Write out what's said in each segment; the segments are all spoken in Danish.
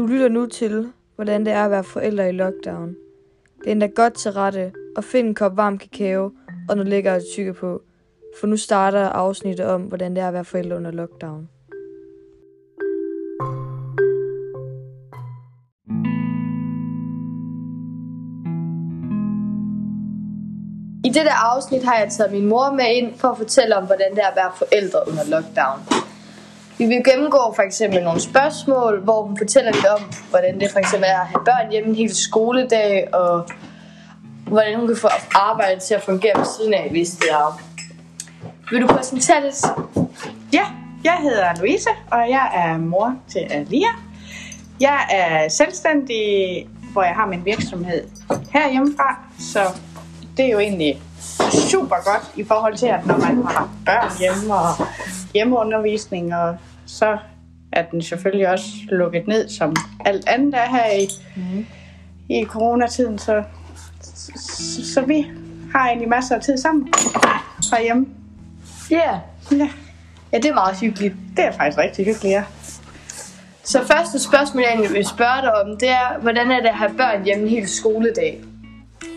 Du lytter nu til, hvordan det er at være forældre i lockdown. Det er endda godt til rette, og find en kop varm kakao, og nu lægger at tykke på. For nu starter afsnittet om, hvordan det er at være forældre under lockdown. I dette afsnit har jeg taget min mor med ind for at fortælle om, hvordan det er at være forældre under lockdown. Vi vil gennemgå for eksempel nogle spørgsmål, hvor hun fortæller lidt om, hvordan det for eksempel er at have børn hjemme en hel skoledag, og hvordan hun kan få arbejdet til at fungere ved siden af, hvis det er. Vil du præsentere lidt? Ja, jeg hedder Louise, og jeg er mor til Alia. Jeg er selvstændig, hvor jeg har min virksomhed herhjemmefra, så det er jo egentlig super godt i forhold til, at når man har børn hjemme og hjemmeundervisning, og så er den selvfølgelig også lukket ned, som alt andet er her i, mm. i coronatiden, så, så, så vi har egentlig masser af tid sammen herhjemme. Ja. Ja, Ja, det er meget hyggeligt. det er faktisk rigtig hyggeligt, ja. Så første spørgsmål, jeg egentlig vil spørge dig om, det er, hvordan er det at have børn hjemme en hel skoledag?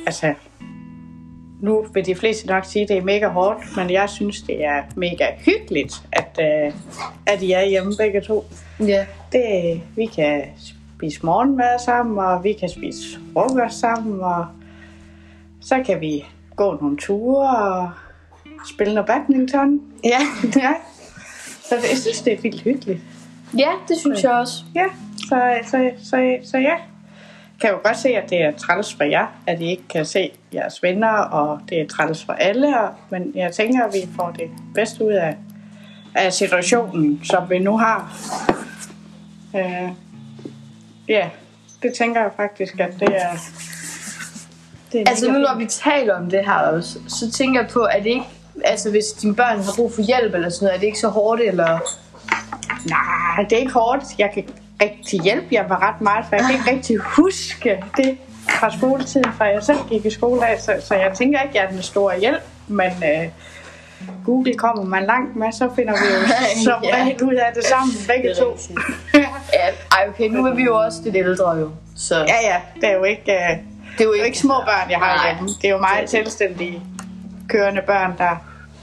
Altså, nu vil de fleste nok sige, at det er mega hårdt, men jeg synes, det er mega hyggeligt, at, uh, at I er hjemme begge to. Ja. Det, vi kan spise morgenmad sammen, og vi kan spise frokost sammen, og så kan vi gå nogle ture og spille noget badminton. Ja, Ja. Så jeg synes, det er vildt hyggeligt. ja det synes jeg også. Ja, så, så, så, så ja. Jeg kan jo godt se, at det er træls for jer, at I ikke kan se jeres venner, og det er træls for alle, og, men jeg tænker, at vi får det bedste ud af, af situationen, som vi nu har. Øh, ja, det tænker jeg faktisk, at det er... Det er Altså nu når vi taler om det her også, så tænker jeg på, at det ikke, altså hvis dine børn har brug for hjælp eller sådan noget, er det ikke så hårdt, eller? Nej, det er ikke hårdt. Jeg kan rigtig hjælpe jer med ret meget, for jeg kan ikke rigtig huske det fra skoletiden, fra jeg selv gik i skole af, så, så jeg tænker ikke, at jeg er den store hjælp, men øh, Google kommer man langt med, så finder vi jo som Ja. regel ud af det sammen, begge Det to. Ja, ej okay, nu er vi jo også lidt ældre jo, så Ja, ja, det er jo ikke, øh, det er jo det er jo ikke små børn, jeg har hjemme. Det er jo meget selvstændige, kørende børn, der,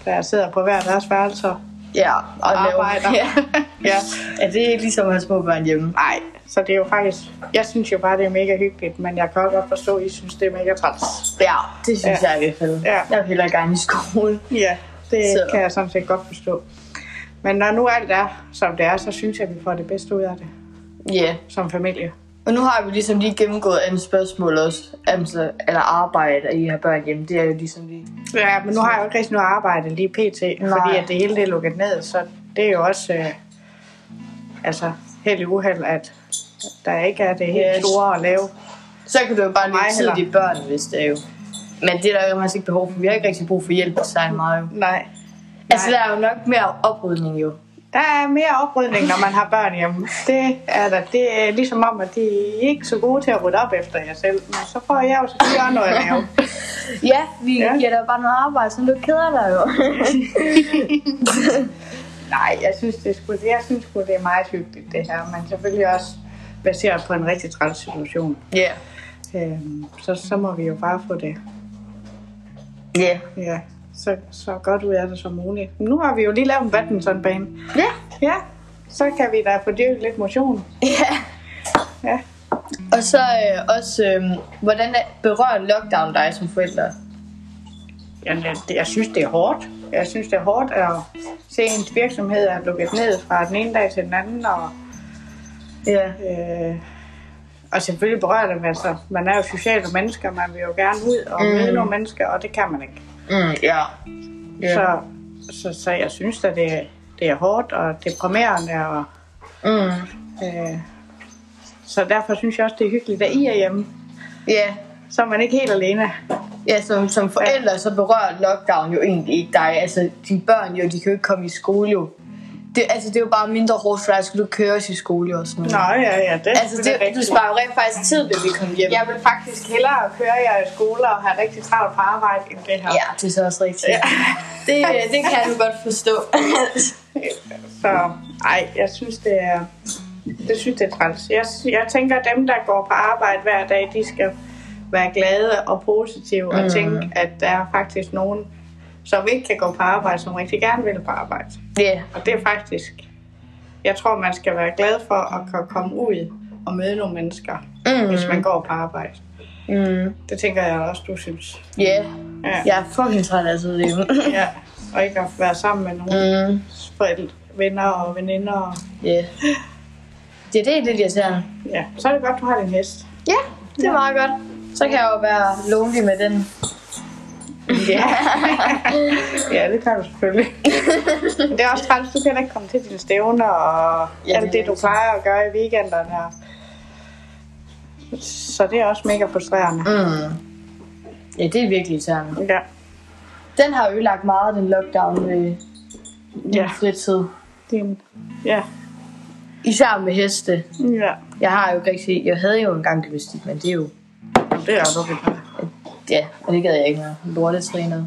der sidder på hver deres værelser. Ja, og, Og lave- arbejder. Ja. Ja. ja, det er ikke ligesom at have små børn hjemme. Nej, så det er jo faktisk, jeg synes jo bare, det er mega hyggeligt, men jeg kan også godt forstå, at I synes, det er mega træls. Ja, det synes Ja. jeg i hvert fald. Ja. Jeg vil hellere gerne i skole. Ja, det Så. kan jeg sådan set godt forstå. Men når nu alt er, som det er, så synes jeg, at vi får det bedste ud af det Ja, som familie. Og nu har vi ligesom lige gennemgået andet spørgsmål også, altså, eller arbejde, at I har børn hjemme, det er jo ligesom lige... Ja, men nu har jeg jo ikke rigtig noget arbejde lige pt, Nej. fordi at det hele det er lukket ned, så det er jo også øh, altså held i uheld, at der ikke er det helt Yes. store at lave. Så kan du jo bare Mig lægge tid i heller. de børn, hvis det er jo. Men det er der jo faktisk ikke behov for. Vi har ikke rigtig brug for hjælp til sig meget jo. Nej. Altså, der er jo nok mere oprydning jo. Der er mere oprydning, når man har børn hjemme. Det er der. Det er ligesom om, at de er ikke så gode til at rydde op efter jer selv. Men så får jeg jo selvfølgelig også noget at lave. Ja, vi Ja. giver dig bare noget arbejde, så du keder dig jo. Nej, jeg synes, det er sgu, jeg synes sgu, det er meget hyggeligt det her. Men selvfølgelig også baseret på en rigtig træls situation. Ja. Øhm, så, så må vi jo bare få det Ja. ja, så, så godt ud af det som muligt. Nu har vi jo lige lavet en badmintonbane. Ja. Ja, så kan vi da få dyrket lidt motion. Ja. Ja. Og så øh, også, øh, hvordan er, berører lockdown dig som forælder? Jamen, jeg, det- jeg synes, det er hårdt. Jeg synes, det er hårdt at se ens virksomhed er lukket ned fra den ene dag til den anden. Og, Ja. øh, og selvfølgelig berører det, altså, man er jo sociale mennesker, man vil jo gerne ud og Mm. møde nogle mennesker, og det kan man ikke. Mm, ja. Ja. Så, så, så jeg synes, at det, det er hårdt og deprimerende. Og, Mm. øh, så derfor synes jeg også, det er hyggeligt, at I er hjemme. Ja. Så er man ikke helt alene. Ja, som, som forældre, så berører lockdown jo egentlig ikke dig. Altså, dine børn jo, de kan jo ikke komme i skole jo. Det, altså, det er jo bare mindre hårdt for dig, skal du køres i skole og sådan noget. Nå, ja, ja, det, Altså, det, du sparer jo rent faktisk tid, ved vi kommer hjem. Jeg vil faktisk hellere køre jer i skole og have rigtig travlt på arbejde, end det her. Ja, det er så også rigtigt. Ja. Det, det kan nu godt forstå. Så ej, jeg synes, det er, Det synes jeg er træls. Jeg, jeg tænker, at dem, der går på arbejde hver dag, de skal være glade og positive og Mm. tænke, at der er faktisk nogen, som ikke kan gå på arbejde, som rigtig gerne vil på arbejde. Ja, yeah. Og det er faktisk... Jeg tror, man skal være glad for at kunne komme ud og møde nogle mennesker, Mm. hvis man går på arbejde. mm. Det tænker jeg også, du synes. ja. Yeah. Ja. Jeg er fucking træt af at sidde hjemme. ja. Og ikke at være sammen med nogle mm. forældre, venner og veninder. Og... Ja. Yeah. Det, det er lidt irriterende. Ja, så er det godt, du har din hest. Ja, det er meget godt. Så kan jeg jo være lonely med den. Ja, ja det kan du selvfølgelig. Men det er også træls, du kan ikke komme til dine stævner og Ja, alt det, du plejer at gøre i weekenderne. Og... Så det er også mega frustrerende. Mm. Ja, det er virkelig irriterende. Ja, Den har ødelagt meget, den lockdown ved Ja. ja. fritid. din... Ja, Især med heste. ja. Jeg har jo ikke rigtig... Jeg havde jo engang gymnastik, men det er jo... Det er ikke. Ja, og det gad jeg ikke mere. Lortetræner.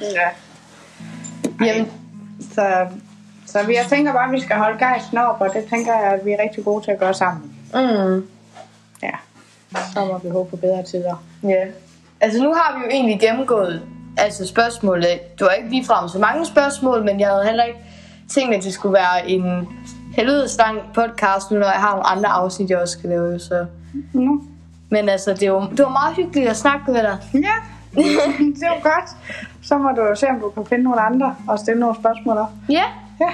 Ja. Jamen, Så, så vi, jeg tænker bare, at vi skal holde gejsten op, og det tænker jeg, at vi er rigtig gode til at gøre sammen. mm. Ja. Så må vi håbe på bedre tider. Ja. Altså nu har vi jo egentlig gennemgået altså spørgsmålet. Det var ikke lige frem så mange spørgsmål, men jeg havde heller ikke tænkt, at det skulle være en helvedes lang podcast nu, når jeg har nogle andre afsnit, jeg også skal lave. Så. Nu. Men altså, det var, det var meget hyggeligt at snakke med dig. Ja, det jo godt. Så må du jo se, om du kan finde nogle andre og stille nogle spørgsmål op. Ja. Ja.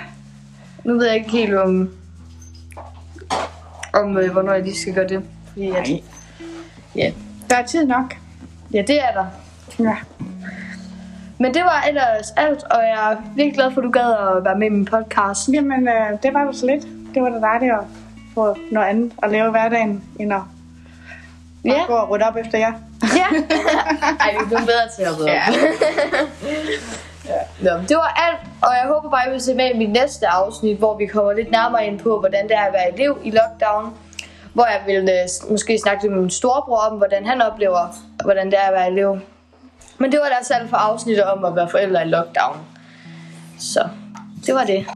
Nu ved jeg ikke helt om, om øh, hvornår jeg lige skal gøre det. Fordi at, Nej. ja. Der er tid nok. ja, det er der. Ja. Men det var ellers alt, og jeg er virkelig glad for, at du gad at være med i min podcast. Jamen, øh, det var da så lidt. Det var da dejligt at få noget andet at lave hverdagen, end at Ja. ja. gå og rydde op efter jer. Ja. Ej, vi er blevet bedre til at rydde Ja. op. Nå, det var alt, og jeg håber bare, at I vil se med i mit næste afsnit, hvor vi kommer lidt nærmere ind på, hvordan det er at være elev i lockdown. Hvor jeg vil øh, måske snakke lidt med min storebror om, hvordan han oplever, hvordan det er at være elev. Men det var da altså alt for afsnittet om at være forældre i lockdown. Så det var det.